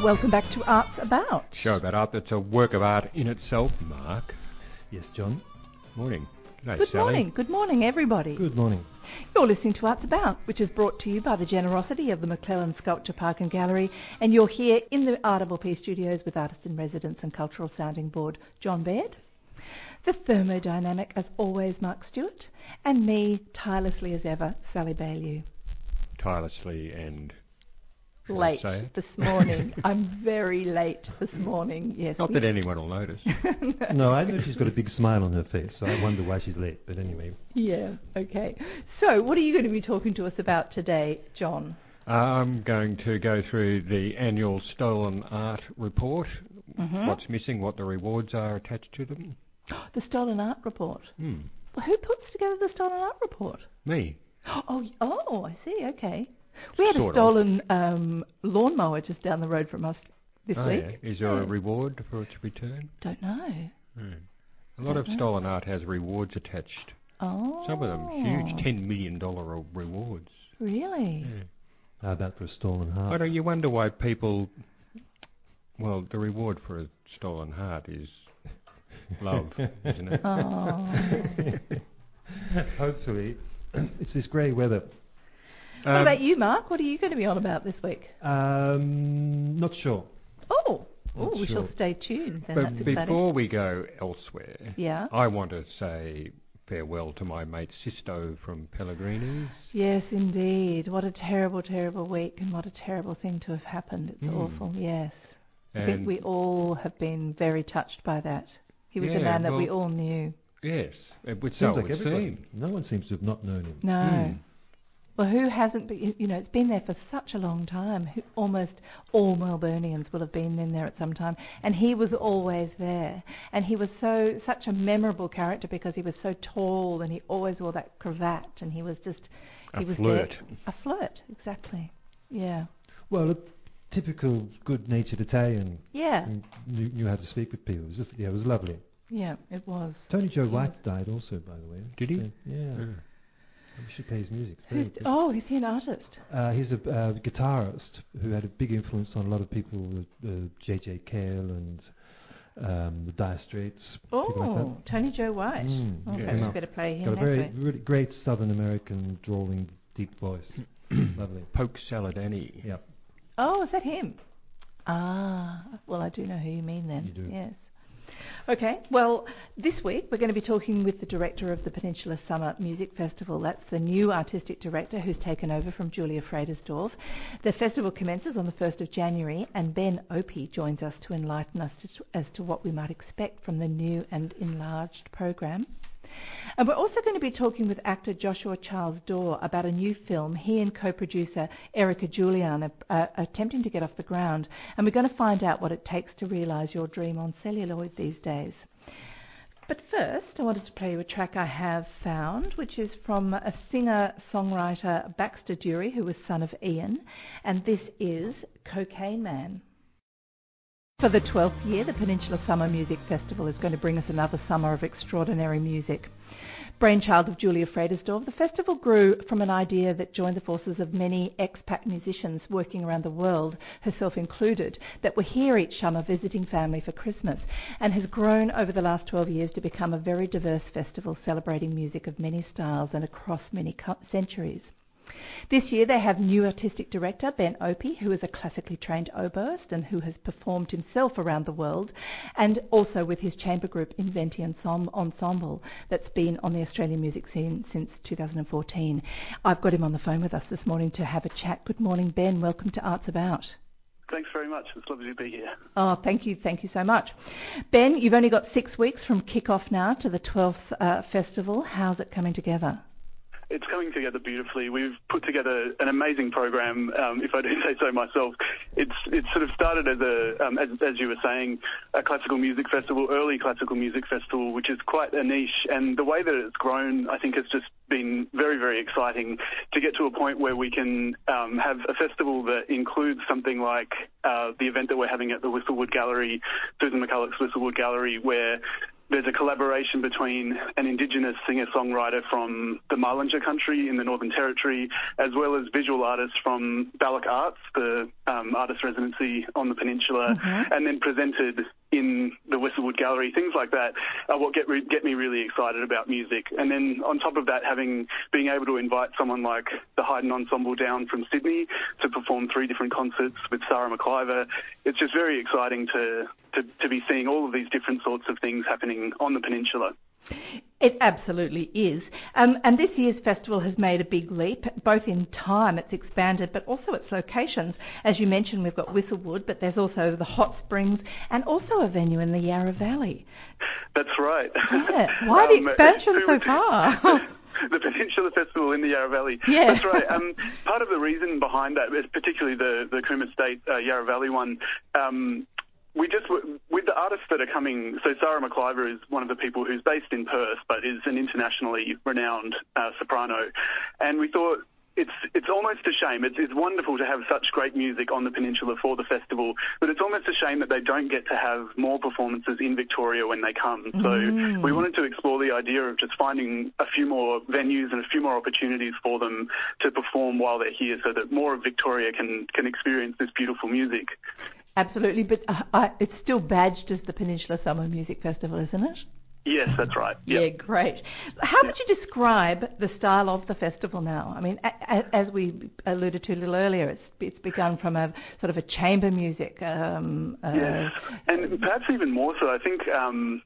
Welcome back to Arts About. Show about art that's a work of art in itself, Mark. Yes, John. Morning. G'day, Good Sally. morning. Good morning, everybody. Good morning. You're listening to Arts About, which is brought to you by the generosity of the McClelland Sculpture Park and Gallery, and you're here in the Art of LP studios with artist in residence and cultural sounding board John Baird, the thermodynamic as always Mark Stewart, and me tirelessly as ever Sally Bailey. Tirelessly and shall I Late say this morning. I'm very late this morning. Yes. Not that anyone will notice. No, I know she's got a big smile on her face, so I wonder why she's late. But anyway, Yeah. Okay. So, what are you going to be talking to us about today, John? I'm going to go through the annual stolen art report. Mm-hmm. What's missing, what the rewards are attached to them. The Stolen Art Report. Hmm. Well, who puts together the Stolen Art Report? Me. Oh, oh, I see. Okay. We had a Sort of. stolen um, lawnmower just down the road from us this Oh, week. yeah. Is there a hmm. reward for its return? Don't know. Hmm. A lot of stolen art has rewards attached. Oh. Some of them oh. huge, $10 million rewards. Really? how about for a stolen heart? Why don't uh, you wonder why people? Well, the reward for a stolen heart is love, isn't it? Oh. Hopefully, it's this grey weather. What Um, about you, Mark? What are you going to be on about this week? Um, not sure. Oh, oh, Not we shall stay tuned. Then but before we go elsewhere, Yeah. I want to say farewell to my mate Sisto from Pellegrini's. Yes, indeed. What a terrible, terrible week, and what a terrible thing to have happened. It's Mm. awful. Yes. I think we all have been very touched by that. He was a man that we all knew. yes, it would Seems so like it would everybody. seem. No one seems to have not known him. No. Hmm. Well, who hasn't been, you know, it's been there for such a long time. Who, almost all Melburnians will have been in there at some time. And he was always there. And he was so, such a memorable character because he was so tall and he always wore that cravat and he was just, A he was flirt. There. A flirt, exactly. Yeah. Well, a typical good-natured Italian Yeah. who knew, knew how to speak with people. It was just, yeah, it was lovely. Yeah, it was. Tony Joe White died also, by the way. Did he? So, yeah. Yeah. We should play his music. Who's, oh, is he an artist? Uh, he's a uh, guitarist who had a big influence on a lot of people, uh, J.J. Cale and um, the Dire Straits. people like. Oh, Tony Joe White. Mm, okay, yeah. we better play him Got a very really great Southern American drawling, deep voice. Lovely. Polk Salad Annie. Yep. Oh, is that him? Ah, well, I do know who you mean then. You do. Yes. Okay, well, this week we're going to be talking with the director of the Peninsula Summer Music Festival. That's the new artistic director who's taken over from Julia Fredersdorf. The festival commences on the 1st of January, and Ben Opie joins us to enlighten us as to what we might expect from the new and enlarged program. And we're also going to be talking with actor Joshua Charles Dawe about a new film he and co-producer Erica Julian are, are attempting to get off the ground. And we're going to find out what it takes to realise your dream on celluloid these days. But first, I wanted to play you a track I have found, which is from a singer-songwriter Baxter Dury, who was son of Ian, and this is Cocaine Man. For the 12th year, the Peninsula Summer Music Festival is going to bring us another summer of extraordinary music. Brainchild of Julia Fredersdorf, the festival grew from an idea that joined the forces of many expat musicians working around the world, herself included, that were here each summer visiting family for Christmas, and has grown over the last 12 years to become a very diverse festival celebrating music of many styles and across many centuries. This year they have new artistic director Ben Opie, who is a classically trained oboist and who has performed himself around the world, and also with his chamber group Inventi Ensemble, Ensemble that's been on the Australian music scene since 2014. I've got him on the phone with us this morning to have a chat. Good morning, Ben. Welcome to Arts About. Thanks very much. It's lovely to be here. Oh, thank you, thank you so much. Ben, you've only got six weeks from kick-off now to the 12th uh, festival. How's it coming together? It's coming together beautifully. We've put together an amazing program, um, if I do say so myself. It's it's sort of started as a, um, as, as you were saying, a classical music festival, early classical music festival, which is quite a niche. And the way that it's grown, I think, has just been very, very exciting to get to a point where we can um, have a festival that includes something like uh, the event that we're having at the Whistlewood Gallery, Susan McCulloch's Whistlewood Gallery, where there's a collaboration between an Indigenous singer-songwriter from the Marlinja country in the Northern Territory, as well as visual artists from Baluk Arts, the um, artist residency on the peninsula, mm-hmm. and then presented in the Whistlewood Gallery, things like that are what get re- get me really excited about music. And then on top of that, having being able to invite someone like the Haydn Ensemble down from Sydney to perform three different concerts with Sara Macliver, it's just very exciting to, to, to be seeing all of these different sorts of things happening on the peninsula. It absolutely is. Um, and this year's festival has made a big leap, both in time, it's expanded, but also its locations. As you mentioned, we've got Whistlewood, but there's also the Hot Springs and also a venue in the Yarra Valley. That's right. Yeah. Why um, the expansion so far? the Peninsula Festival in the Yarra Valley. Yeah. That's right. Um, part of the reason behind that, particularly the, the Coombe Estate uh, Yarra Valley one, um, we just with the artists that are coming. So Sara Macliver is one of the people who's based in Perth, but is an internationally renowned uh, soprano, and we thought it's it's almost a shame. It's, it's wonderful to have such great music on the peninsula for the festival, but it's almost a shame that they don't get to have more performances in Victoria when they come. So mm. we wanted to explore the idea of just finding a few more venues and a few more opportunities for them to perform while they're here, so that more of Victoria can can experience this beautiful music. Absolutely, but uh, it's still badged as the Peninsula Summer Music Festival, isn't it? Yes, that's right. Yep. Yeah, great. How would you describe the style of the festival now? I mean, a, a, as we alluded to a little earlier, it's, it's begun from a sort of a chamber music. Um, uh, yes, and perhaps even more so. I think um,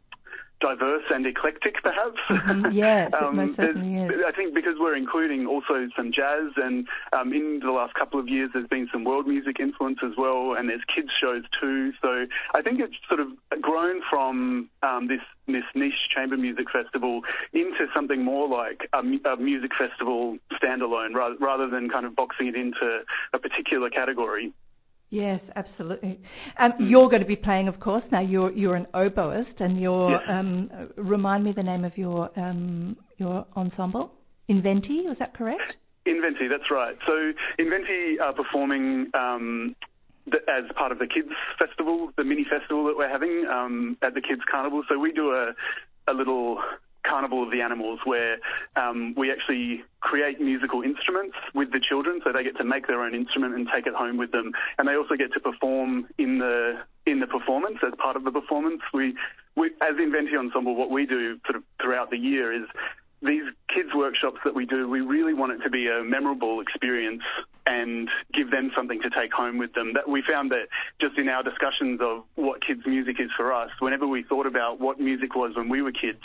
diverse and eclectic, perhaps. Mm-hmm. Yeah, um, certainly is. I think because we're including also some jazz, and um, in the last couple of years there's been some world music influence as well, and there's kids shows too. So I think it's sort of grown from um, this this niche chamber music festival into something more like a, a music festival standalone, rather, rather than kind of boxing it into a particular category. Yes, absolutely. Um, you're going to be playing, of course. Now you're you're an oboist, and you're yes. um, remind me the name of your um, your ensemble. Inventi, was that correct? Inventi, that's right. So Inventi are performing um, as part of the kids festival, the mini festival that we're having um, at the kids carnival. So we do a a little Carnival of the Animals, where um, we actually create musical instruments with the children, so they get to make their own instrument and take it home with them, and they also get to perform in the in the performance as part of the performance. We, we as Inventi Ensemble, what we do sort of throughout the year is these kids workshops that we do, we really want it to be a memorable experience and give them something to take home with them. That we found that just in our discussions of what kids' music is for us, whenever we thought about what music was when we were kids,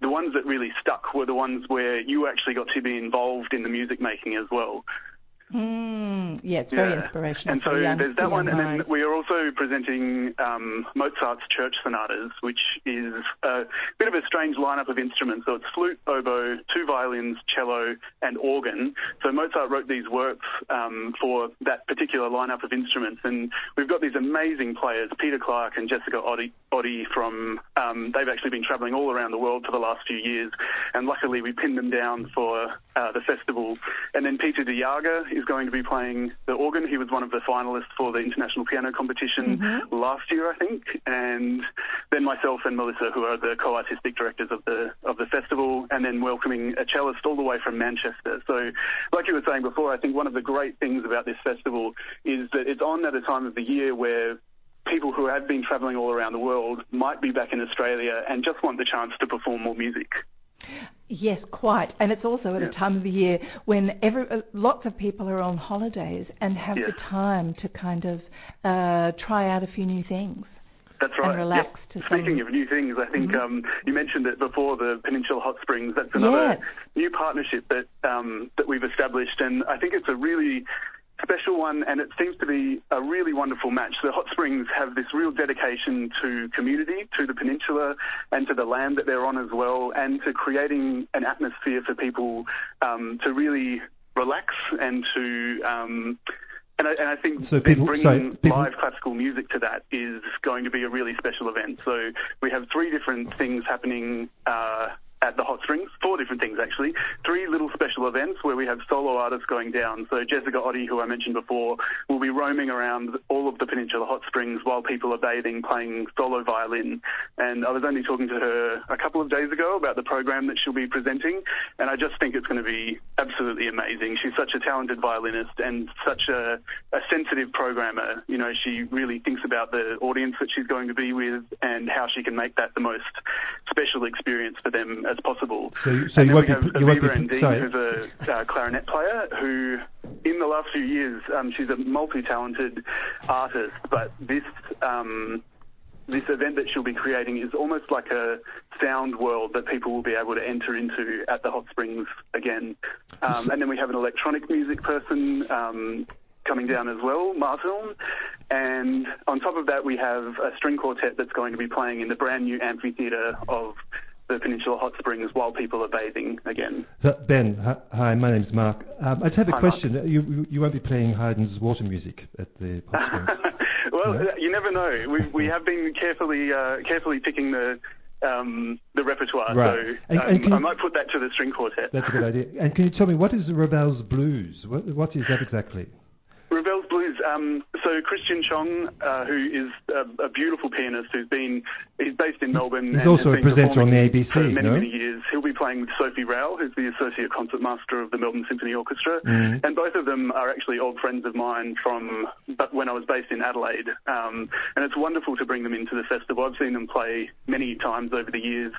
the ones that really stuck were the ones where you actually got to be involved in the music making as well. Mm, yeah, it's very yeah. inspirational. And so young, there's that one, and then we are also presenting um, Mozart's Church Sonatas, which is a bit of a strange lineup of instruments. So it's flute, oboe, two violins, cello, and organ. So Mozart wrote these works um, for that particular lineup of instruments, and we've got these amazing players, Peter Clark and Jessica Oddie from. Um, they've actually been travelling all around the world for the last few years, and luckily we pinned them down for uh, the festival. And then Peter de Jager is going to be playing the organ. He was one of the finalists for the international piano competition mm-hmm. last year, I think. And then myself and Melissa, who are the co-artistic directors of the of the festival, and then welcoming a cellist all the way from Manchester. So, like you were saying before, I think one of the great things about this festival is that it's on at a time of the year where people who have been travelling all around the world might be back in Australia and just want the chance to perform more music. Yes, quite. And it's also at yeah. a time of the year when every, uh, lots of people are on holidays and have the time to kind of uh, try out a few new things. That's right. And relax. Yep. Speaking some... of new things, I think mm-hmm. um, you mentioned it before the Peninsula Hot Springs. That's another yes. new partnership that um, that we've established, and I think it's a really special one, and it seems to be a really wonderful match. The hot springs have this real dedication to community, to the peninsula, and to the land that they're on as well, and to creating an atmosphere for people um, to really relax and to. Um, and I, and I, think so people, bringing sorry, people, live classical music to that is going to be a really special event. So we have three different things happening uh, at the Hot Springs. Four different things actually. Three little special events where we have solo artists going down. So Jessica Oddie, who I mentioned before, will be roaming around all of the Peninsula Hot Springs while people are bathing, playing solo violin. And I was only talking to her a couple of days ago about the program that she'll be presenting, and I just think it's going to be absolutely amazing. She's such a talented violinist and such a, a sensitive programmer. You know, she really thinks about the audience that she's going to be with and how she can make that the most special experience for them as possible. So, so and you then we won't have be, you won't be, Endine, sorry. who's a uh, clarinet player who, in the last few years, um, she's a multi-talented artist, but this um, this event that she'll be creating is almost like a sound world that people will be able to enter into at the hot springs again. Um, and then we have an electronic music person um, coming down as well, Martin. And on top of that, we have a string quartet that's going to be playing in the brand new amphitheatre of the Peninsula Hot Springs while people are bathing again. Ben, hi, my name's Mark. Um, I just have a Hi, question. You, you you won't be playing Haydn's water music at the Hot Springs. well, uh, you never know. We we have been carefully uh, carefully picking the um, the repertoire, Right. so And- um, and I might put that to the string quartet. That's a good idea. And can you tell me what is Ravel's blues? What, what is that exactly? Ravel's Blues. Um, so Kristian Chong, uh, who is a, a beautiful pianist who's been he's based in Melbourne. He's and also a presenter on the ABC, for many no? many years. He'll be playing with Sophie Rowell, who's the associate concertmaster of the Melbourne Symphony Orchestra, Mm-hmm. and both of them are actually old friends of mine from but when I was based in Adelaide. Um, and it's wonderful to bring them into the festival. I've seen them play many times over the years,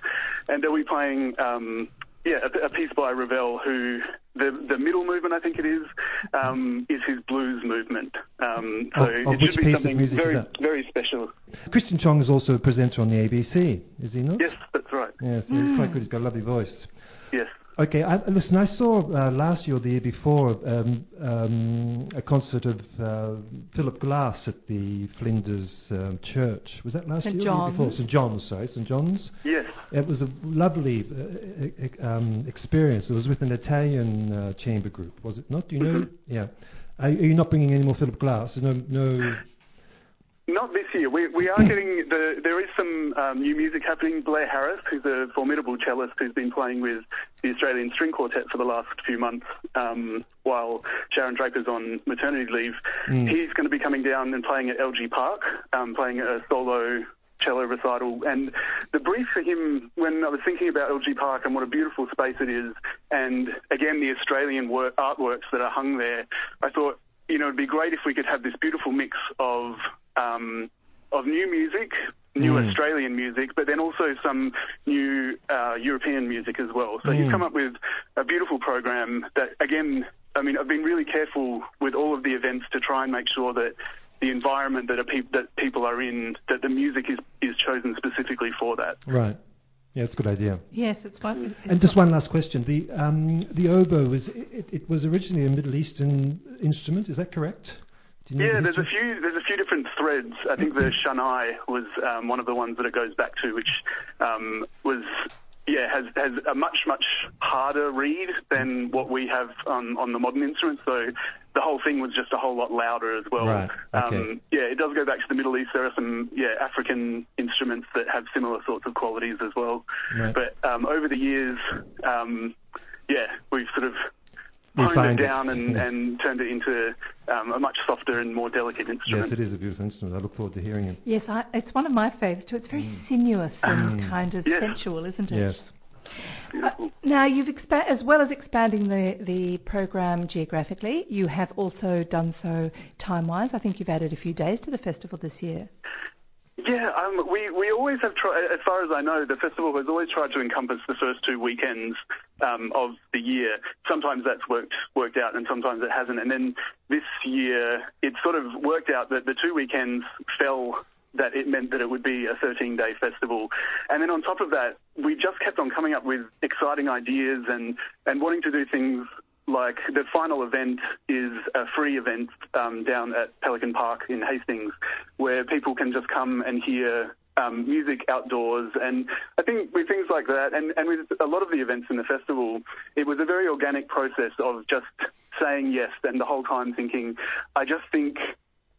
and they'll be playing. Um, yeah, a, a piece by Ravel, who the the middle movement, I think it is, um, is his blues movement. Um, so Of- of it should be something very very special. Kristian Chong is also a presenter on the ABC, is he not? Yes, that's right. Yes, he's quite good. He's got a lovely voice. Yes. Okay, I, listen, I saw uh, last year or the year before um, um, a concert of uh, Philip Glass at the Flinders um, Church. Was that last St. year? or the year before? St John's, sorry, St John's. Yes. It was a lovely uh, um, experience. It was with an Italian uh, chamber group, was it not? Do you know? Mhm. Yeah. Are, are you not bringing any more Philip Glass? No, no. Not this year. We, we are getting the. There is some um, new music happening. Blair Harris, who's a formidable cellist who's been playing with the Australian String Quartet for the last few months, um, while Sharon Draper's on maternity leave. He's going to be coming down and playing at LG Park, um, playing a solo cello recital. And the brief for him, when I was thinking about LG Park and what a beautiful space it is, and again the Australian work, artworks that are hung there, I thought, you know, it'd be great if we could have this beautiful mix of um, of new music, new Australian music, but then also some new uh, European music as well. So he's come up with a beautiful program that, again, I mean, I've been really careful with all of the events to try and make sure that the environment that, a peop that people are in, that the music is, is chosen specifically for that. Right. Yeah, it's a good idea. Yes, it's one. it's And just one last question: the um, the oboe was it, it was originally a Middle Eastern instrument. Is that correct? You know Yeah, the there's a few. There's a few different threads. I think the Shanai was um, one of the ones that it goes back to, which um, was yeah has has a much much harder reed than what we have on on the modern instruments. So the whole thing was just a whole lot louder as well. Right, okay. Um, yeah, it does go back to the Middle East. There are some yeah African instruments that have similar sorts of qualities as well. Right. But um, over the years, um, yeah, we've sort of honed Refined it it, down and, yeah. and turned it into um, a much softer and more delicate instrument. Yes, it is a beautiful instrument. I look forward to hearing it. Yes, I, it's one of my favourites too. It's very mm. sinuous and mm. kind of Yes. sensual, isn't it? Yes. Beautiful. Uh, now, you've expa- as well as expanding the, the program geographically, you have also done so time-wise. I think you've added a few days to the festival this year. Yeah, um, we, we always have tried, as far as I know, the festival has always tried to encompass the first two weekends um, of the year. Sometimes that's worked worked out and sometimes it hasn't. And then this year, it sort of worked out that the two weekends fell that it meant that it would be a 13-day festival. And then on top of that, we just kept on coming up with exciting ideas and, and wanting to do things like the final event is a free event um, down at Pelican Park in Hastings, where people can just come and hear um, music outdoors. And I think with things like that, and, and with a lot of the events in the festival, it was a very organic process of just saying yes, and the whole time thinking, I just think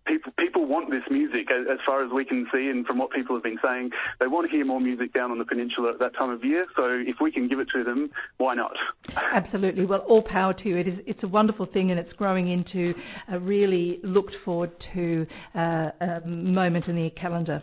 people people want this music as, as, far as we can see, and from what people have been saying, they want to hear more music down on the peninsula at that time of year. So if we can give it to them, why not? Absolutely. Well, all power to you. It is it's a wonderful thing, and it's growing into a really looked forward to uh, moment in the calendar.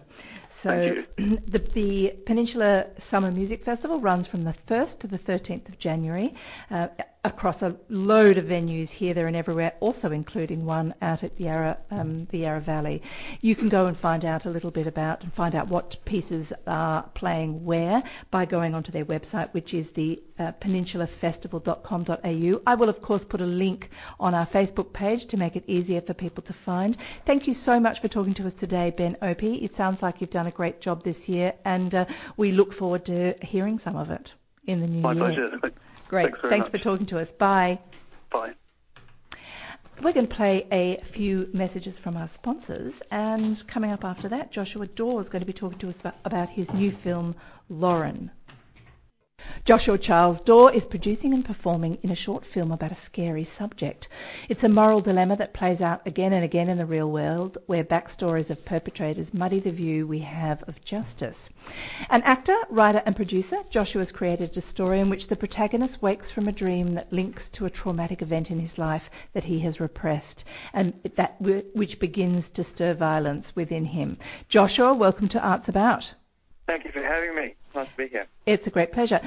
So the, the, Peninsula Summer Music Festival runs from the 1st to the 13th of January. Uh, across a load of venues here, there, and everywhere, also including one out at Yarra, um, the Yarra Valley. You can go and find out a little bit about and find out what pieces are playing where by going onto their website, which is the uh, peninsulafestival.com.au. I will, of course, put a link on our Facebook page to make it easier for people to find. Thank you so much for talking to us today, Ben Opie. It sounds like you've done a great job this year, and uh, we look forward to hearing some of it in the new My year. Pleasure. Great. Thanks, Thanks for talking to us. Bye. Bye. We're going to play a few messages from our sponsors, and coming up after that, Joshua Dawe is going to be talking to us about his new film, Loren. Joshua Charles Dawe is producing and performing in a short film about a scary subject. It's a moral dilemma that plays out again and again in the real world, where backstories of perpetrators muddy the view we have of justice. An actor, writer and producer, Joshua has created a story in which the protagonist wakes from a dream that links to a traumatic event in his life that he has repressed and that which begins to stir violence within him. Joshua, welcome to Arts About. Thank you for having me. Nice to be here. It's a great pleasure.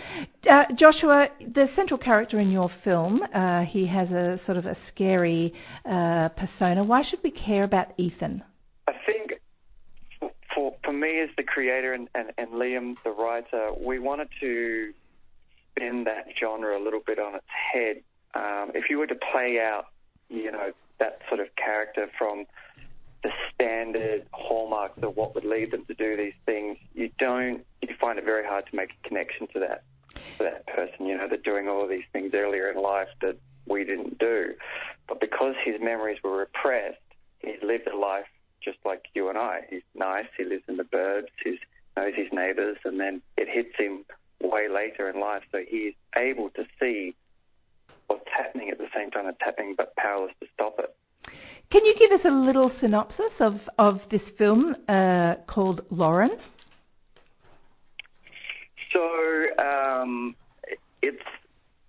Uh, Joshua, the central character in your film, uh, he has a sort of a scary uh, persona. Why should we care about Ethan? I think for, for me as the creator and, and, and Liam, the writer, we wanted to bend that genre a little bit on its head. Um, if you were to play out, you know, that sort of character from the standard hallmarks of what would lead them to do these things, you don't, you find it very hard to make a connection to that, to that person. You know, they're doing all of these things earlier in life that we didn't do. But because his memories were repressed, he's lived a life just like you and I. He's nice, he lives in the burbs, he knows his neighbours, and then it hits him way later in life. So he's able to see what's happening at the same time it's happening, but powerless to stop it. Can you give us a little synopsis of, of this film uh, called Loren? So um, it's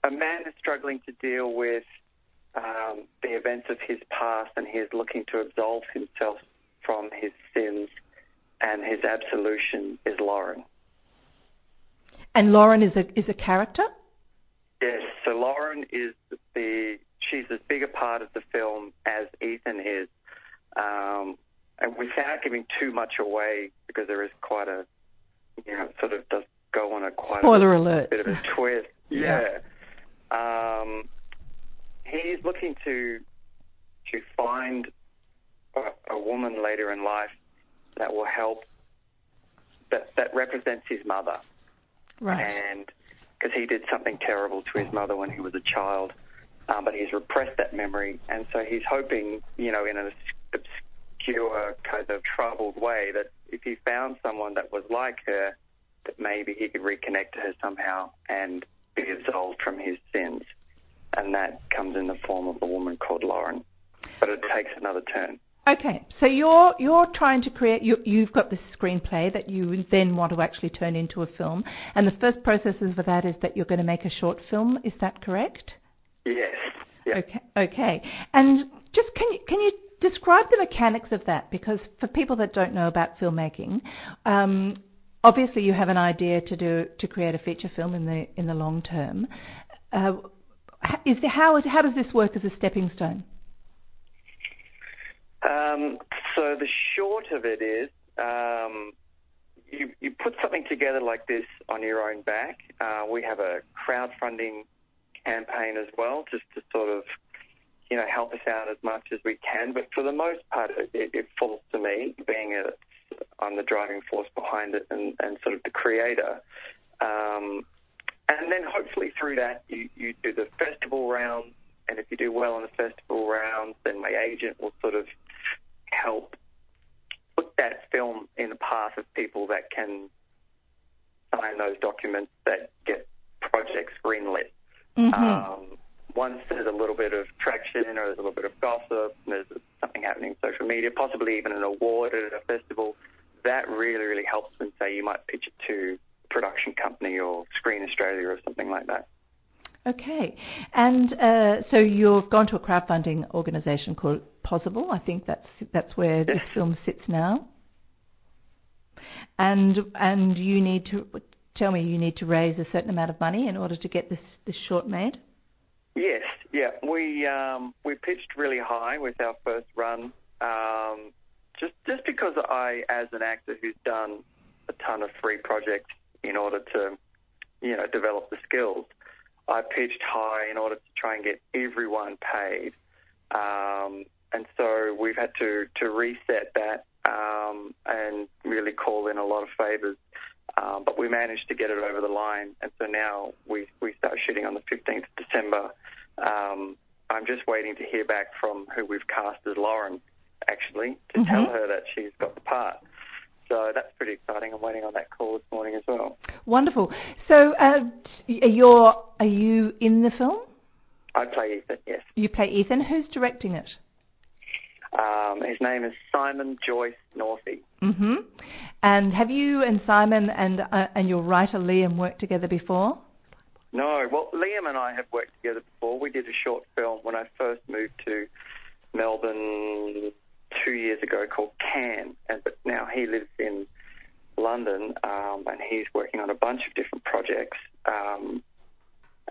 a man is struggling to deal with um, the events of his past, and he is looking to absolve himself from his sins, and his absolution is Loren. And Loren is a is a character. Yes. So Loren is the she's as big a part of the film as Ethan is. Um, and without giving too much away, because there is quite a, you know, sort of does go on a quite spoiler a, alert, bit of a twist. yeah. Um, he's looking to to find a, a woman later in life that will help that that represents his mother, right? And because he did something terrible to his mother when he was a child, um, but he's repressed that memory, and so he's hoping, you know, in an obscure kind of troubled way, that if he found someone that was like her, that maybe he could reconnect to her somehow and be absolved from his sins. And that comes in the form of a woman called Loren, but it takes another turn. Okay, so you're you're trying to create. You, you've got this screenplay that you then want to actually turn into a film, and the first process for that is that you're going to make a short film. Is that correct? Yes. Okay. Okay. And just can you can you describe the mechanics of that? Because for people that don't know about filmmaking, um, obviously you have an idea to do to create a feature film in the in the long term. Uh, is the, how how does this work as a stepping stone? Um, so the short of it is, um, you you put something together like this on your own back. Uh, we have a crowdfunding campaign as well, just to sort of, you know, help us out as much as we can. But for the most part, it, it falls to me, being a, I'm the driving force behind it and, and sort of the creator. Um, and then hopefully through that, you, you do the festival round. And if you do well in the festival round, then my agent will sort of help put that film in the path of people that can sign those documents that get projects greenlit. Mm-hmm. Um, once there's a little bit of traction or there's a little bit of gossip, there's something happening in social media, possibly even an award at a festival, that really, really helps when, say, you might pitch it to a production company or Screen Australia or something like that. Okay, and uh, so you've gone to a crowdfunding organisation called Pozible. I think that's that's where this film sits now. And and you need to tell me you need to raise a certain amount of money in order to get this this short made. Yes, yeah, we um, we pitched really high with our first run, um, just just because I, as an actor who's done a ton of free projects in order to, you know, develop the skills, I pitched high in order to try and get everyone paid, um, and so we've had to to reset that um, and really call in a lot of favours. Um, but we managed to get it over the line, and so now we we start shooting on the 15th of December. Um, I'm just waiting to hear back from who we've cast as Loren, actually, to Mm-hmm. tell her that she's got the part. So that's pretty exciting. I'm waiting on that call this morning as well. Wonderful. So uh, you're are you in the film? I play Ethan, yes. You play Ethan. Who's directing it? Um, his name is Simon Joyce Northey. hmm And have you and Simon and uh, and your writer Liam worked together before? No, well, Liam and I have worked together before. We did a short film when I first moved to Melbourne two years ago called Can, and but now he lives in London, um, and he's working on a bunch of different projects. Um,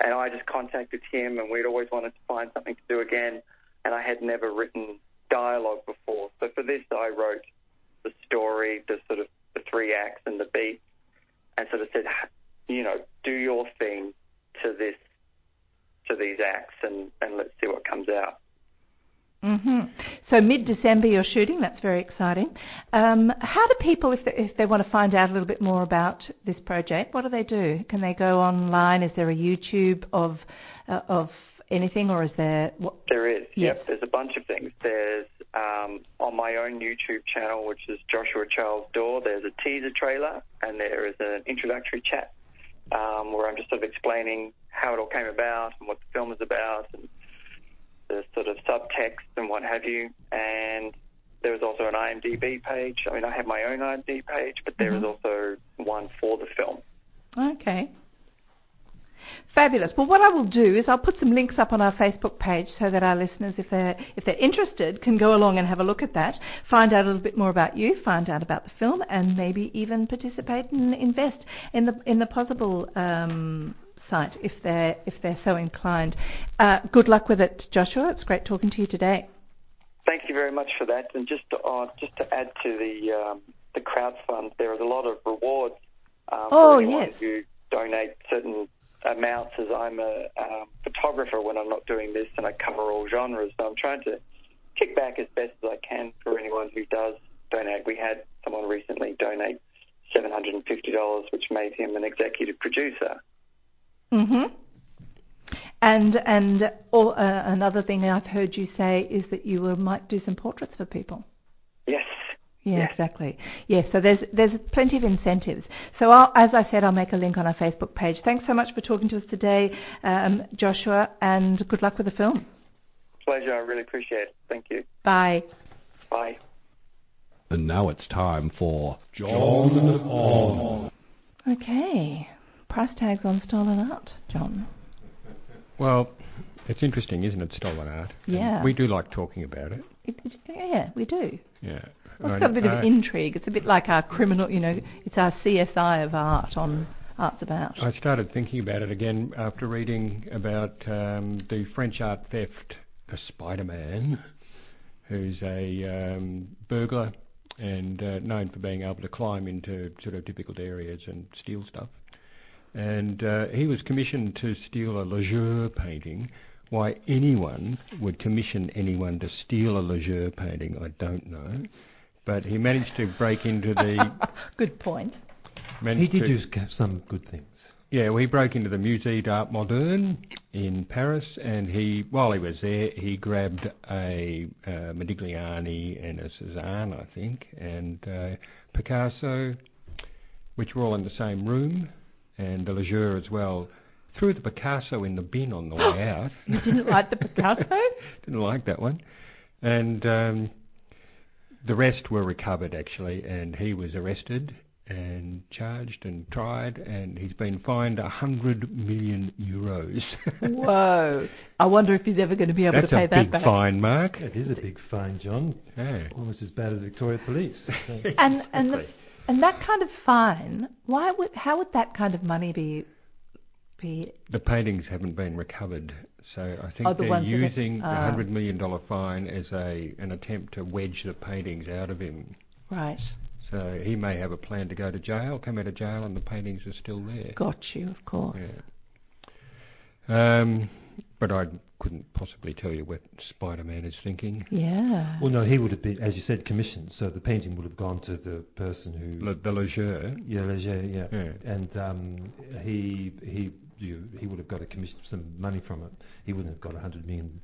and I just contacted him, and we'd always wanted to find something to do again, and I had never written dialogue before. So for this, I wrote the story, the sort of the three acts and the beats, and sort of said, you know, do your thing to this, to these acts, and, and let's see what comes out. hmm So mid-December you're shooting. That's very exciting. Um, how do people, if they, if they want to find out a little bit more about this project, what do they do? Can they go online? Is there a YouTube of uh, of anything, or is there? What? There is, Yes. yep. There's a bunch of things. There's um, on my own YouTube channel, which is Joshua Charles Dawe. There's a teaser trailer, and there is an introductory chat um, where I'm just sort of explaining how it all came about and what the film is about, and the sort of subtext and what have you. And there is also an IMDb page. I mean, I have my own IMDb page, but there is also one for the film. Okay. Fabulous. Well, what I will do is I'll put some links up on our Facebook page so that our listeners, if they're if they're interested, can go along and have a look at that, find out a little bit more about you, find out about the film, and maybe even participate and invest in the in the Pozible um, site if they're if they're so inclined. Uh, good luck with it, Joshua. It's great talking to you today. Thank you very much for that. And just to, uh, just to add to the um, the crowd fund, there is a lot of rewards um, Oh, for anyone yes. who donate certain amounts. As I'm a um, photographer when I'm not doing this, and I cover all genres, so I'm trying to kick back as best as I can for anyone who does donate. We had someone recently donate seven hundred and fifty dollars, which made him an executive producer. hmm And and all, uh, another thing I've heard you say is that you will, might do some portraits for people. Yes. Yeah, Yes. exactly. Yes, so there's there's plenty of incentives. So I'll, as I said, I'll make a link on our Facebook page. Thanks so much for talking to us today, um, Joshua, and good luck with the film. Pleasure. I really appreciate it. Thank you. Bye. Bye. And now it's time for John on. Okay. Price tags on stolen art, John. Well, it's interesting, isn't it, stolen art? And Yeah. we do like talking about it. It, it, yeah, we do. Yeah. Well, it's got a bit of uh, intrigue. It's a bit like our criminal, you know, it's our CSI of art on Arts About. I started thinking about it again after reading about um, the French art theft, a Spider-Man, who's a um, burglar and uh, known for being able to climb into sort of difficult areas and steal stuff. And uh, he was commissioned to steal a Leger painting. Why anyone would commission anyone to steal a Leger painting, I don't know. But he managed to break into the. Good point. He did to- do some good things. yeah, well, he broke into the Musée d'Art Moderne in Paris, and he, while he was there, he grabbed a uh, Modigliani and a Cézanne, I think, and uh, Picasso, which were all in the same room, and the Leger as well. threw the Picasso in the bin on the way out. You didn't like the Picasso? Didn't like that one. And um, the rest were recovered actually, and he was arrested and charged and tried, and he's been fined a hundred million euros. Whoa. I wonder if he's ever going to be able That's to pay a that big back. fine, Mark. That is a big fine, John. Yeah. Almost as bad as Victoria Police. And and the, and that kind of fine, why would how would that kind of money be be The paintings haven't been recovered, so I think Oh, the they're ones that are- using the ah. hundred million dollar fine as a an attempt to wedge the paintings out of him. right? So he may have a plan to go to jail, come out of jail, and the paintings are still there. Got you, of course. Yeah. Um, but I couldn't possibly tell you what Spider-Man is thinking. Yeah. well, no, he would have been, as you said, commissioned. So the painting would have gone to the person who. Le, the Leger. yeah, Leger, yeah. Yeah. And um, he he you, he would have got a commission, some money from it. He wouldn't have got a hundred million.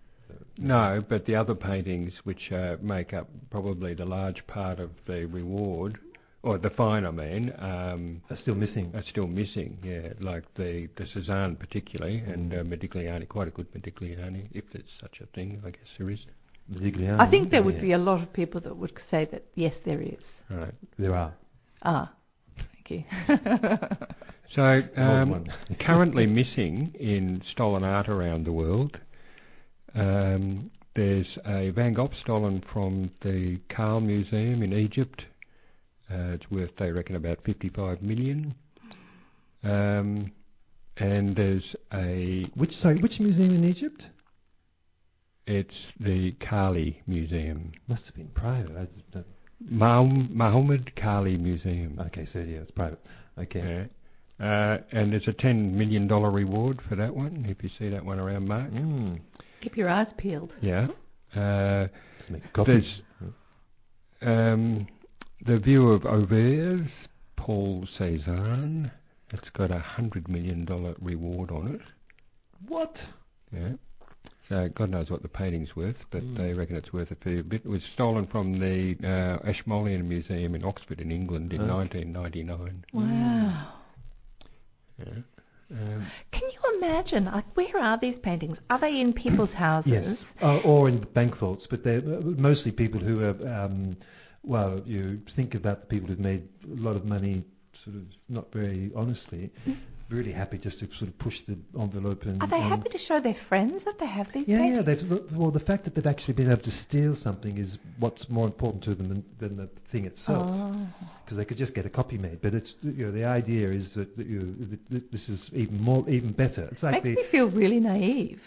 No, but the other paintings, which uh, make up probably the large part of the reward, or the fine, I mean, um, Are still missing. are still missing. Yeah, like the the Cezanne particularly, and uh, Modigliani, quite a good Modigliani, if there's such a thing. I guess there is. Modigliani, I think there would yeah. be a lot of people that would say that yes, there is. Right. There are. Ah, thank you. So, um, currently missing in stolen art around the world. Um, there's a Van Gogh stolen from the Carl Museum in Egypt. Uh, it's worth, they reckon, about 55 million. Um, and there's a, Which sorry, which museum in Egypt? it's the Kali Museum, Must have been private. I just don't- Mahom- Muhammad Kali Museum. okay, so yeah, it's private. Okay. Yeah. Uh, and there's a $10 million reward for that one, if you see that one around, Mark. Mm. Keep your eyes peeled. Yeah. Uh, Let's make a copy. there's um, the view of Auvers, Paul Cézanne. It's got a hundred million dollar reward on it. What? Yeah. So God knows what the painting's worth, but Mm. they reckon it's worth a fair bit. It was stolen from the uh, Ashmolean Museum in Oxford, in England, in Oh. 1999. Wow. Yeah. Um, Can you imagine? Like, where are these paintings? Are they in people's houses? Yes, uh, or in bank vaults, but they're uh, mostly people who are. Um, well, you think about the people who've made a lot of money, sort of not very honestly, really happy just to sort of push the envelope and. Are they happy to show their friends that they have these Yeah, yeah. They've, well, the fact that they've actually been able to steal something is what's more important to them than, than the thing itself. Oh. because they could just get a copy made. But it's you know the idea is that, that you this is even more even better. It's like Makes the me feel really naive.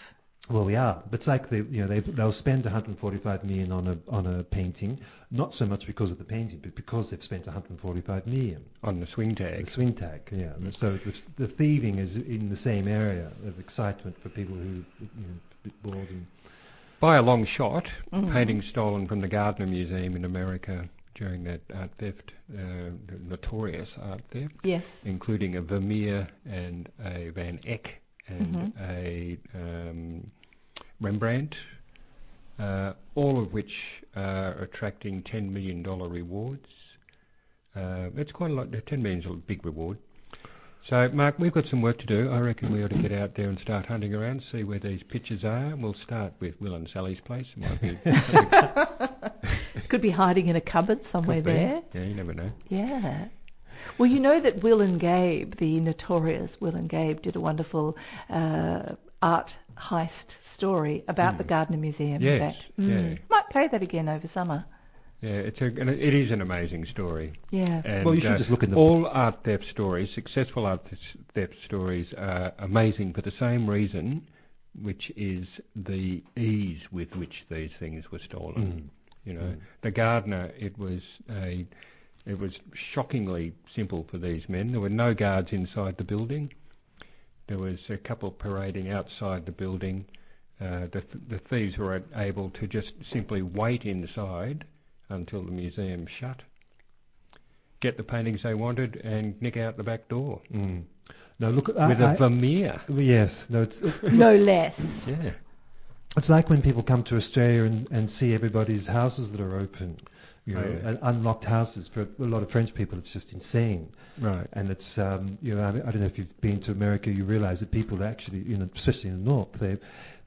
Well we are, but it's like they you know they they'll spend 145 million on a on a painting, not so much because of the painting, but because they've spent 145 million. on the swing tag. The swing tag, yeah. And So the, the thieving is in the same area of excitement for people who you know, a bit bored and By a long shot, Mm. paintings stolen from the Gardner Museum in America during that art theft, uh, the notorious art theft, Yes. including a Vermeer and a Van Eyck and Mhm. a um, Rembrandt, uh, all of which are attracting $10 million rewards. Uh, it's quite a lot. 10 million is a big reward. So, Mark, we've got some work to do. I reckon we ought to get out there and start hunting around, see where these pictures are. We'll start with Will and Sally's place. It might be, Could be hiding in a cupboard somewhere there. Yeah, you never know. Yeah. Well, you know that Will and Gabe, the notorious Will and Gabe, did a wonderful uh, art heist story about the Gardner Museum. in Yes, fact. yeah. Might play that again over summer. Yeah, it's a, it it is an amazing story. Yeah. And, Well, you should uh, just look in the- all art theft stories, successful art theft stories, are amazing for the same reason, which is the ease with which these things were stolen. Mm. You know, the Gardner, it was a, it was shockingly simple for these men. There were no guards inside the building. There was a couple parading outside the building. Uh, the, th- the thieves were able to just simply wait inside until the museum shut, get the paintings they wanted, and nick out the back door Mm. No, look, I, with a I- Vermeer. yes, no, it's, no less. Yeah. It's like when people come to Australia and, and see everybody's houses that are open. You know, Oh, yeah. unlocked houses for a lot of French people. It's just insane. Right. And it's, um, you know, I, I don't know if you've been to America, you realize that people actually, you know, especially in the north, they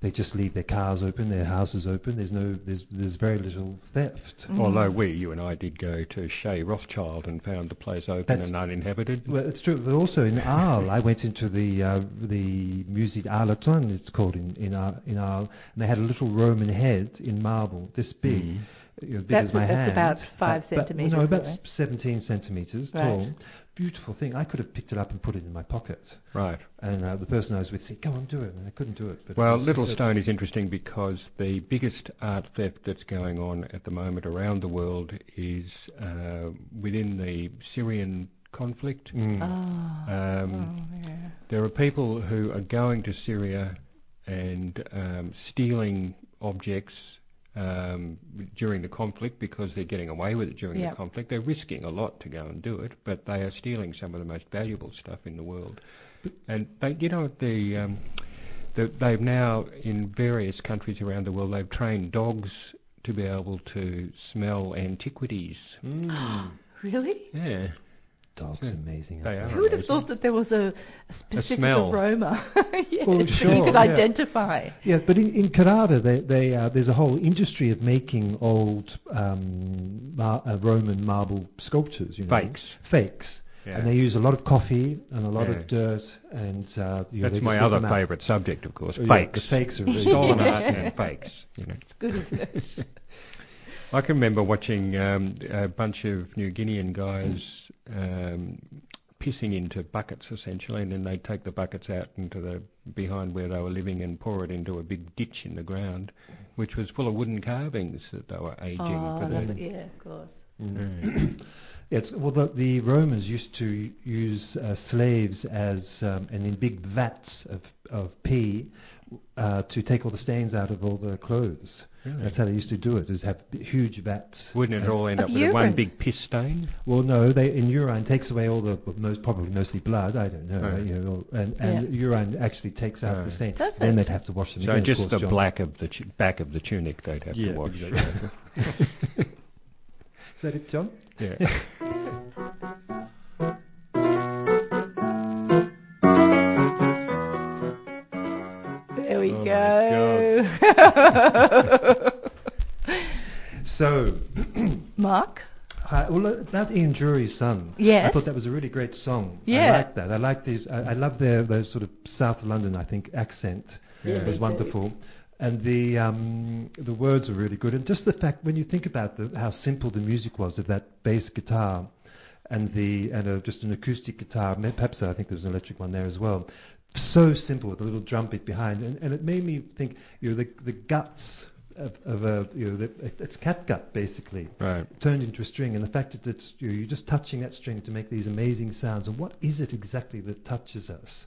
they just leave their cars open, their houses open. There's no, there's there's very little theft. Although we, you and I, did go to Chez Rothschild and found the place open That's- and uninhabited. Well, it's true. But also in Arles, I went into the uh, the Musée Arleton, it's called in in, Ar- in Arles, and they had a little Roman head in marble, this big, Mm. You know, big That's- as my that's hand. about five But- but, centimetres, No, about right? 17 centimetres Right. tall. Beautiful thing. I could have picked it up and put it in my pocket. Right. And uh, the person I was with said, "Go on, do it," and I couldn't do it. But Well, it Little Stone is interesting because the biggest art theft that's going on at the moment around the world is uh, within the Syrian conflict. Mm. Oh, Um, oh, yeah. There are people who are going to Syria and um, stealing objects um, during the conflict because they're getting away with it during Yeah. the conflict. They're risking a lot to go and do it, but they are stealing some of the most valuable stuff in the world. And they, you know, the, um, the they've now in various countries around the world they've trained dogs to be able to smell antiquities. Mm. Really? Yeah. Dogs Yeah. amazing. They aren't. Who would have thought that there was a, a specific smell. aroma yes, Well, that you could yeah. identify? Yeah, but in, in Carrara, they, they, uh, there's a whole industry of making old um, mar- uh, Roman marble sculptures. You know, Fakes. Fakes. Yeah. And they use a lot of coffee and a lot Yeah. of dirt, and uh, you know, That's they my other whip them out. favourite subject, of course. Oh, yeah, fakes. the fakes are really Stolen good. art and fakes. You know. Good. I can remember watching um, a bunch of New Guinean guys um, pissing into buckets, essentially, and then they'd take the buckets out into the behind where they were living and pour it into a big ditch in the ground, which was full of wooden carvings that they were aging oh, the. Yeah, of course. Mm. It's, well, the, the Romans used to use uh, slaves as um, and in big vats of of pee uh, to take all the stains out of all the clothes. Really? That's how they used to do it. Is have huge vats. Wouldn't it all end up with a one big piss stain? Well, no, they in urine takes away all the most probably mostly blood. I don't know, Right. you know, and, and urine actually takes out Right. the oh. stain. Does then it? they'd have to wash them So again. of just course, the John. black of the tu- back of the tunic they'd have Yeah, to wash. exactly. Is that it, John? yeah. There we Oh, go. So, Mark? uh, well, about Ian Dury's son. Yeah. I thought that was a really great song. Yeah. I like that. I like these. I, I love their, their sort of South London, I think, accent. Yeah. It was wonderful. And the um, the words are really good. And just the fact, when you think about the, how simple the music was of that bass guitar and the and uh, just an acoustic guitar, perhaps I think there was an electric one there as well. So simple with a little drum beat behind, and, and it made me think, you know, the the guts of, of a you know, the, it's catgut basically Right. turned into a string, and the fact that it's, you know, you're just touching that string to make these amazing sounds. And what is it exactly that touches us?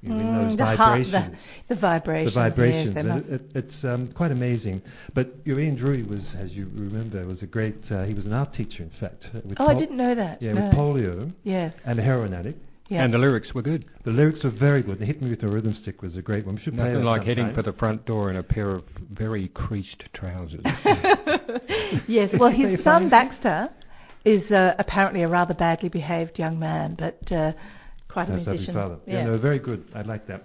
You know, in Mm, those the heart- vibrations The vibrations. the vibrations. Yes, and it, it, it's um, quite amazing. But your Ian Dury was, as you remember, was a great. Uh, he was an art teacher, in fact. uh, With oh, I didn't know that. Yeah, no. with polio Yeah. and a heroin addict. Yeah. And the lyrics were good. The lyrics were very good. The "Hit Me with a Rhythm Stick" was a great one. We should Nothing that like heading sometime. for the front door in a pair of very creased trousers. yes. Well, his son find- Baxter is uh, apparently a rather badly behaved young man, but uh, quite a That's his musician. father. Yeah. no, very good. I like that.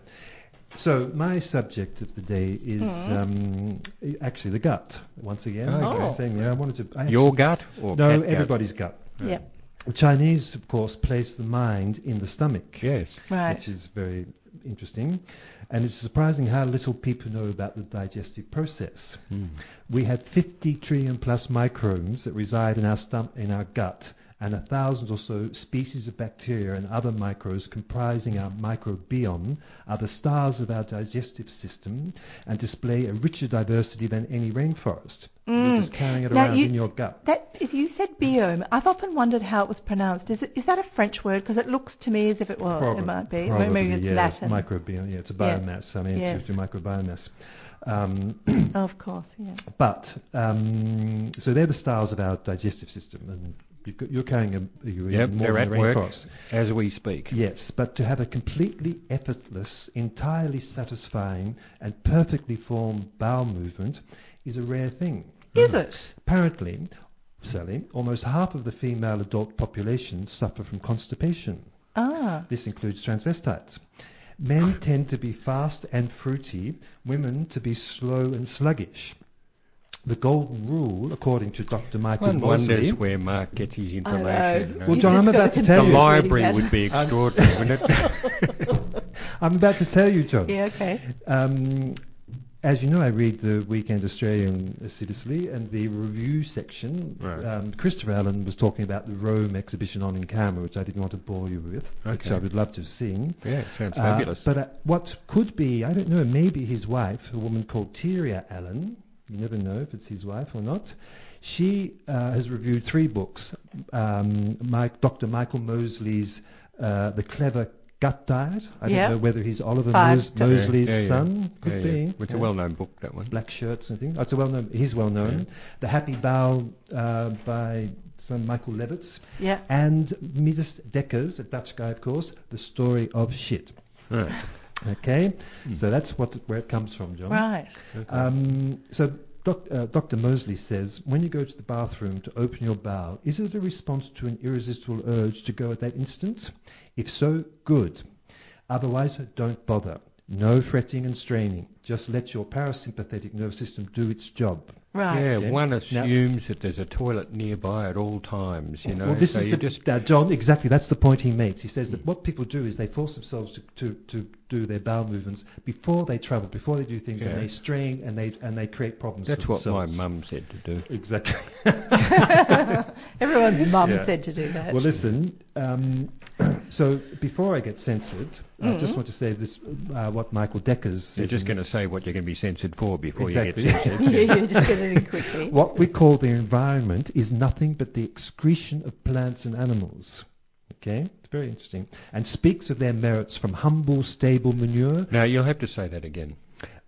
So my subject of the day is um, actually the gut. Once again, Oh, Like I was saying, yeah, I wanted to. I Your gut or no, cat gut? everybody's gut. Yeah. The Chinese, of course, place the mind in the stomach. Yes. Right. which is very interesting. And it's surprising how little people know about the digestive process. Hmm. We have 50 trillion plus microbes that reside in our stom- in our gut, and a thousand or so species of bacteria and other microbes comprising our microbiome are the stars of our digestive system and display a richer diversity than any rainforest. You're just carrying it Now around you- in your gut. That, if you said biome, I've often wondered how it was pronounced. Is, it, is that a French word? Because it looks to me as if it was. Probably- it might be. Probably, Maybe it's yeah, Latin. It's microbiome, yeah, it's a biomass. Yeah. I mean, Yeah. it's just a microbiomass. Um, of course, yeah. But um, so they're the stars of our digestive system, and you've got, you're carrying a you're Yep, more they're at the work rainforest. as we speak. Yes, but to have a completely effortless, entirely satisfying, and perfectly formed bowel movement is a rare thing. Is it? Apparently, Sally, almost half of the female adult population suffer from constipation. Ah, This includes transvestites. Men tend to be fast and fruity, women to be slow and sluggish. The golden rule, according to Dr. Michael One Mosley, wonders where Mark gets his information. know. you know. Well, John, I'm about to to tell the you. confuse library reading would be extraordinary, wouldn't it? I'm about to tell you, John. Yeah, okay. Um, as you know, I read the Weekend Australian assiduously, and the review section, Right. um, Christopher Allen was talking about the Rome exhibition on in camera, which I didn't want to bore you with, okay. which I would love to have seen. yeah, sounds Uh, fabulous. but uh, what could be, I don't know, maybe his wife, a woman called Tyria Allen, you never know if it's his wife or not, she uh, has reviewed three books. Um, Mike, Dr. Michael Mosley's uh, The Clever Gut Diet. I Yeah. don't know whether he's Oliver Mos- Mosley's Yeah, yeah, yeah. son. Could yeah, be. yeah. It's yeah. a well-known book, that one. Black shirts and things. Oh, it's a well-known. He's well-known. Yeah. The Happy Bowel uh, by some Michael Levitz. Yeah. And Midas Dekkers, a Dutch guy, of course, The Story of Shit. Right. Okay, so that's what where it comes from, John. Right. Um, so doc, uh, Dr. Mosley says, when you go to the bathroom to open your bowel, is it a response to an irresistible urge to go at that instant? If so, good. Otherwise, don't bother. No fretting and straining. Just let your parasympathetic nervous system do its job. Right. Yeah, Okay. one Now- assumes that there's a toilet nearby at all times, you know. well, this so is the, just uh, John. Exactly, that's the point he makes. He says that what people do is they force themselves to, to, to do their bowel movements before they travel, before they do things, Yeah. and they strain and they and they create problems. that's for what my mum said to do. Exactly. Everyone's mum Yeah. said to do that. Well, listen. Um, so before I get censored, I Mm-hmm. just want to say this: uh, what Michael Decker's. You're says just going to say what you're going to be censored for before Exactly. you get censored. yeah, you just get it quickly. What we call the environment is nothing but the excretion of plants and animals. Okay, it's very interesting, and speaks of their merits from humble, stable manure. Now you'll have to say that again.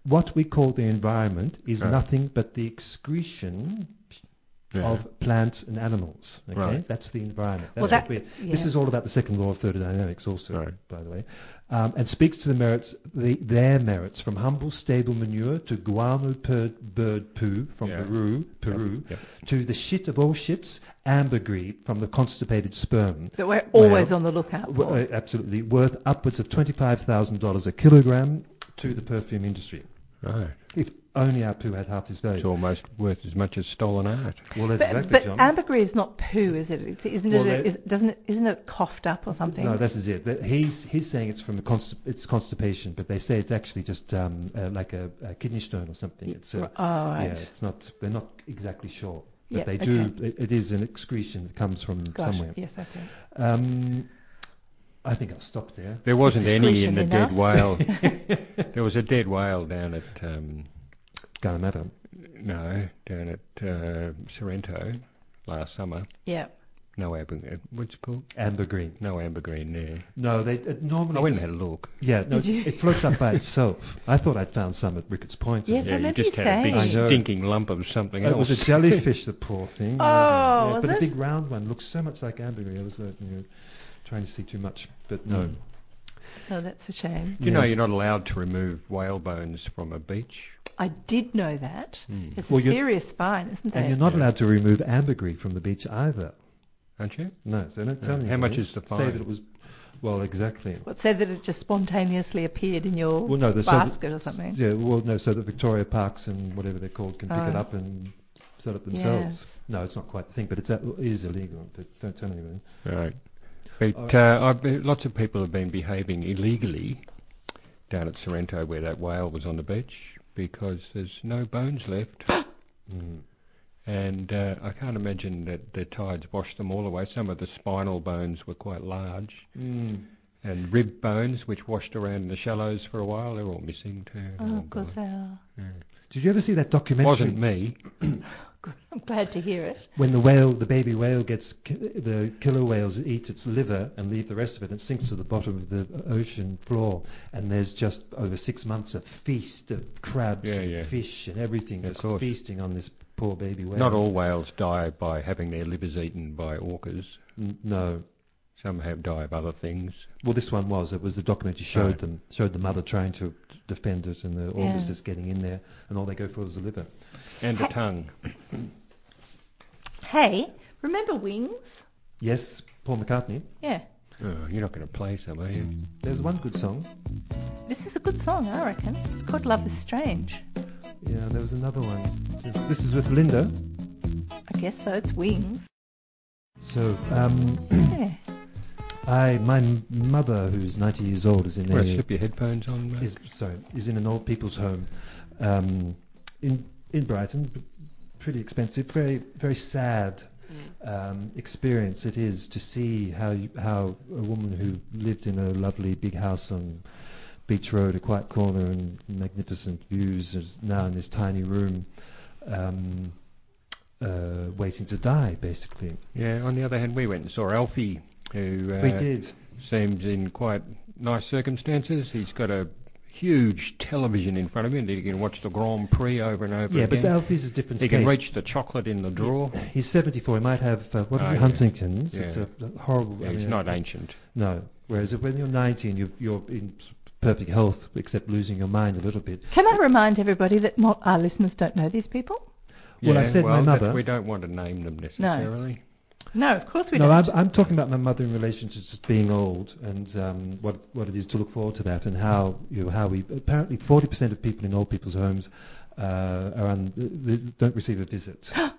What we call the environment is Right. nothing but the excretion Yeah. of plants and animals. Okay, Right. that's the environment. That's Well, that- what we This is all about the second law of thermodynamics, also, Right. by the way, um, and speaks to the merits, the, their merits, from humble stable manure to guano per, bird poo from Yeah. Peru, Peru, Yep. to the shit of all shits, ambergris from the constipated sperm. That we're always Well, on the lookout for. uh, absolutely worth upwards of twenty-five thousand dollars a kilogram to the perfume industry. Right. If only our poo had half his value. It's almost worth as much as stolen art. Well, that's But, exactly, but John. ambergris is not poo, is it? It's- Isn't Well, it? they- Is, doesn't it? Isn't it coughed up or something? No, that is it. That- He's he's saying it's from the const- it's constipation, but they say it's actually just um, uh, like a, a kidney stone or something. It's a, oh, right. yeah, it's not. They're not exactly sure, but Yeah, they do. okay. It, it is an excretion that comes from Gosh, somewhere. yes, okay. Um, I think I'll stop there. There wasn't any in the Excretion dead whale. there was a dead whale down at um, Going matter. no down at uh, Sorrento last summer. Yeah. No amber. uh, What's it called? Amber green. No amber green there. No, they uh, normally. I went and had a look. Yeah, no, Did you? it floats up by itself. I thought I'd found some at Ricketts Point. Yes, I yeah, you remember just you had a big saying. I know. stinking lump of something else. It else. was a jellyfish, the poor thing. Oh, Yeah, was but a big round one looks so much like ambergris. I was uh, you know, trying to see too much, but no. Oh, that's a shame. Do you know you're not allowed to remove whale bones from a beach? I did know that. It's Well, a you're- serious fine, isn't it? And you're not allowed to remove ambergris from the beach either. Aren't you? No, so don't tell No. me. How much is the fine? Say that it was. Well, exactly. What said that it just spontaneously appeared in your Well, no, the so that- basket or something? Yeah, well, no, so that Victoria Parks and whatever they're called can pick Oh. it up and sell it themselves. No, it's not quite the thing, but it's, uh, it is illegal. Don't tell anyone. Right. But uh, I've lots of people have been behaving illegally down at Sorrento where that whale was on the beach because there's no bones left. Mm. And uh, I can't imagine that the tides washed them all away. Some of the spinal bones were quite large. Mm. And rib bones, which washed around in the shallows for a while, they're all missing too. They're Oh, all good. gone. there. Did you ever see that documentary? Wasn't me. I'm glad to hear it. when the whale, the baby whale, gets ki- the killer whales eat its liver and leave the rest of it, and it sinks to the bottom of the ocean floor. And there's just over six months a feast of crabs Yeah, and yeah. fish and everything Of just feasting on this poor baby whale. Not all whales die by having their livers eaten by orcas. N- no. Some have die of other things. Well, this one was. It was the documentary showed Right. them, showed the mother trying to defend it, and the orcas Yeah. just getting in there, and all they go for is the liver. And the tongue. Hey, remember Wings? Yes, Paul McCartney. Yeah. Oh, you're not going to play some, are you? There's one good song. This is a good song, I reckon. It's called Love is Strange. Yeah, there was another one. This is with Linda. I guess so. It's Wings. So, um, Yeah. I, my mother, who's 90 years old, is in Want a, slip your headphones on, mate? is sorry, is in an old people's home, um, in in Brighton. p- Pretty expensive, very very sad um, experience it is to see how you, how a woman who lived in a lovely big house on Beach Road, a quiet corner, and magnificent views, is now in this tiny room, um, uh, waiting to die, basically. Yeah, on the other hand, we went and saw Alfie, who uh, we did. seems in quite nice circumstances. He's got a huge television in front of him that he can watch the Grand Prix over and over Yeah, again. but Alfie's a different he can reach the chocolate in the drawer. He's 74. He might have uh, what is Oh, it, yeah. Huntington's. Yeah. It's a a horrible. Yeah, I he's mean, not ancient. No. Whereas if when you're 90 and you're, you're in perfect health, except losing your mind a little bit. Can I remind everybody that mo- our listeners don't know these people? Well, I said my well, that- mother- We don't want to name them necessarily. No, of course we no, don't. I'm, I'm talking about my mother in relation to just being old and um, what what it is to look forward to that and how you know how we apparently 40% of people in old people's homes uh, are un, don't receive a visit.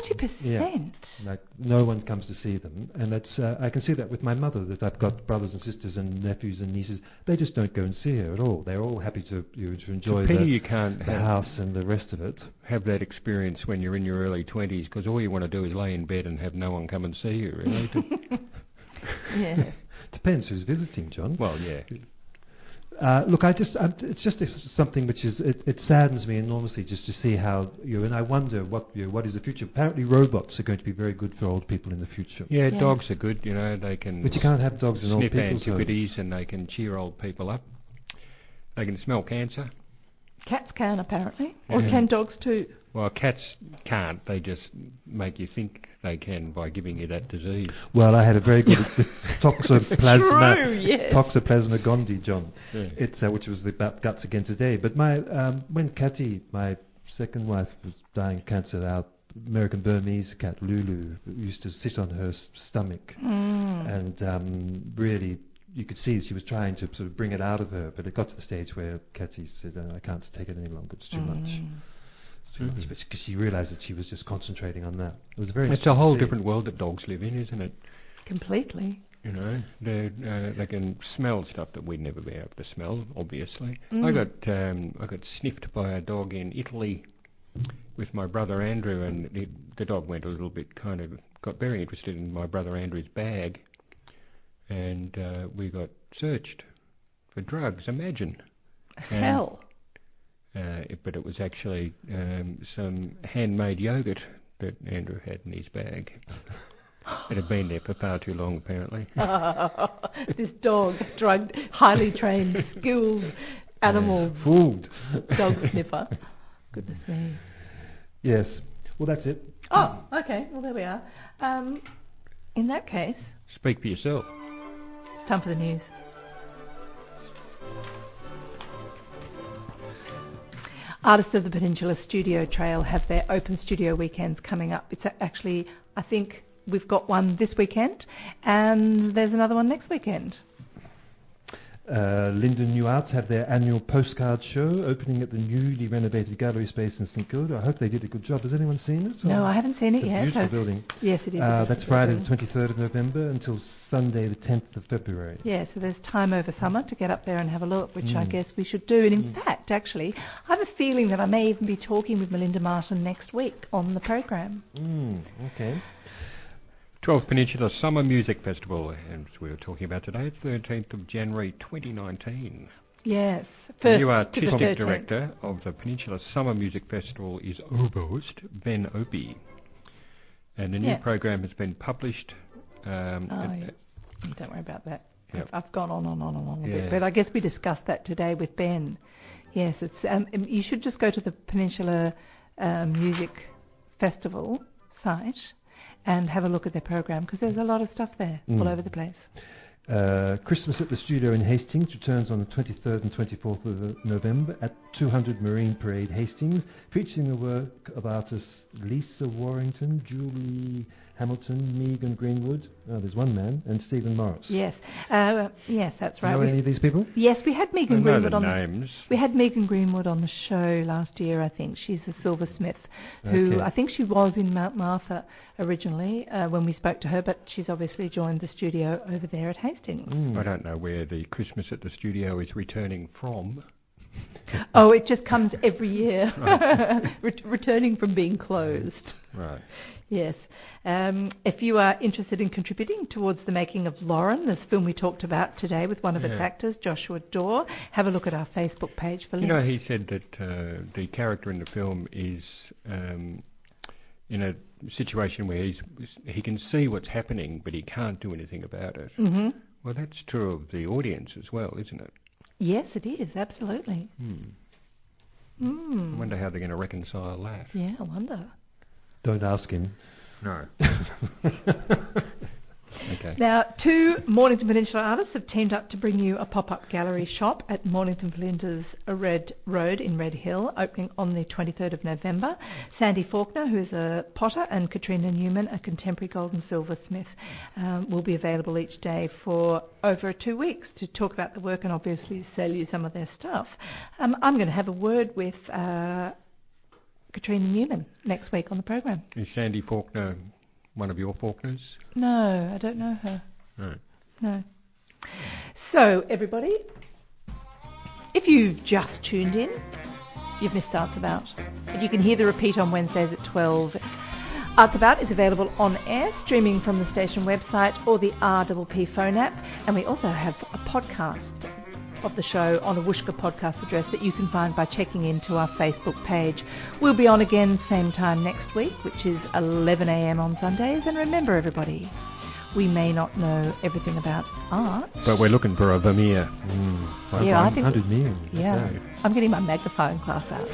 Forty percent. Like no one comes to see them, and that's uh, I can see that with my mother. That I've got brothers and sisters and nephews and nieces. They just don't go and see her at all. They're all happy to you know, to enjoy Pity the, you can't the have, house and the rest of it. have that experience when you're in your early 20s because all you want to do is lay in bed and have no one come and see you, really. Yeah. Depends who's visiting, John. well, yeah. Uh, look, I just I'm, it's just something which is it, it saddens me enormously just to see how you know, and I wonder what you know, what is the future. Apparently, robots are going to be very good for old people in the future. Yeah, Yeah. dogs are good, you know, they can But you can't have dogs in old sniff people's homes. antiquities and they can cheer old people up. They can smell cancer. Cats can apparently, or can dogs too? Well, cats can't. They just make you think they can by giving you that disease. Well, I had a very good toxoplasma True, yes. toxoplasma gondii, John. Yeah. It's uh, which was the ba- guts again today. But my um, when Catty, my second wife, was dying of cancer, our American Burmese cat Lulu used to sit on her s- stomach, Mm. and um, really. You could see she was trying to sort of bring it out of her, but it got to the stage where Catty said, oh, "I can't take it any longer. It's too much. Mm. It's too much." Because she realised that she was just concentrating on that. It was very. It's a whole interesting to see. different world that dogs live in, isn't it? Completely. You know, they uh, they can smell stuff that we'd never be able to smell. Obviously, I Mm. got um, I got sniffed by a dog in Italy with my brother Andrew, and it, the dog went a little bit kind of got very interested in my brother Andrew's bag, and uh, we got searched for drugs. Imagine. And, Hell. Uh, it- but it was actually um, some handmade yogurt that Andrew had in his bag. it had been there for far too long, apparently. this dog, drugged, highly trained, skilled animal Food. dog sniffer. Goodness me. Yes. Well, that's it. Oh, okay. Well, there we are. Um, in that case, Speak for yourself. it's time for the news. Artists of the Peninsula Studio Trail have their open studio weekends coming up. It's actually, I think we've got one this weekend, and there's another one next weekend. Uh, Linden New Arts have their annual postcard show opening at the newly renovated gallery space in St Kilda. I hope they did a good job. Has anyone seen it? No, I haven't seen It's it a yet. beautiful so- building. Yes, it is. Uh, that's Friday the 23rd of November until Sunday the 10th of February. Yeah, so there's time over summer to get up there and have a look, which I Mm. guess we should do. And in fact, actually, I have a feeling that I may even be talking with Melinda Martin next week on the program. Mm, okay. 12th Peninsula Summer Music Festival, and we were talking about today, 13th of January 2019. Yes, The first new the artistic director of the Peninsula Summer Music Festival is oboist Ben Opie. And the new Yeah. program has been published. Um, Oh, at- yeah. Don't worry about that. Yep. I've, I've gone on and on and on a Yeah. bit, but I guess we discussed that today with Ben. Yes, it's. Um, um, you should just go to the Peninsula um, Music Festival site and have a look at their program because there's a lot of stuff there all Mm. over the place. Uh, Christmas at the Studio in Hastings returns on the 23rd and 24th of November at 200 Marine Parade Hastings, featuring the work of artists Lisa Warrington, Julie Hamilton, Megan Greenwood, oh, there's one man, and Stephen Morris. Yes, uh, yes, that's right. Know We- any of these people? yes, we had I Megan know Greenwood the on. names. We had Megan Greenwood on the show last year, I think. She's a silversmith who Okay. I think she was in Mount Martha originally uh, when we spoke to her, but she's obviously joined the studio over there at Hastings. Hmm. I don't know where the Christmas at the studio is returning from. Oh, it just comes every year, Ret- returning from being closed. Right. Yes. Um, if you are interested in contributing towards the making of Loren, this film we talked about today with one of its actors, Joshua Dawe, have a look at our Facebook page for You links. know, he said that uh, the character in the film is um, in a situation where he's he can see what's happening, but he can't do anything about it. hmm Well, that's true of the audience as well, isn't it? Yes, it is, absolutely. I Mm. wonder how they're going to reconcile that. Yeah, I wonder. Don't ask him. No. okay. Now, two Mornington Peninsula artists have teamed up to bring you a pop-up gallery shop at Mornington Flinders Red Road in Red Hill, opening on the 23rd of November. Sandy Faulkner, who is a potter, and Katrina Newman, a contemporary gold and silver smith, um, will be available each day for over two weeks to talk about the work and obviously sell you some of their stuff. Um, I'm going to have a word with uh, Katrina Newman next week on the program. Is Sandy Faulkner one of your Faulkners? No, I don't know her. No. No. So, everybody, if you've just tuned in, you've missed Arts About. But you can hear the repeat on Wednesdays at 12. Arts About is available on air, streaming from the station website or the RPP phone app. And we also have a podcast of the show on a Whooshkaa podcast address that you can find by checking into our Facebook page. We'll be on again same time next week, which is 11am on Sundays. And remember, everybody, we may not know everything about art. But we're looking for a Vermeer. Hmm. Yeah, I think- 100 million. Yeah, I'm getting my magnifying glass out.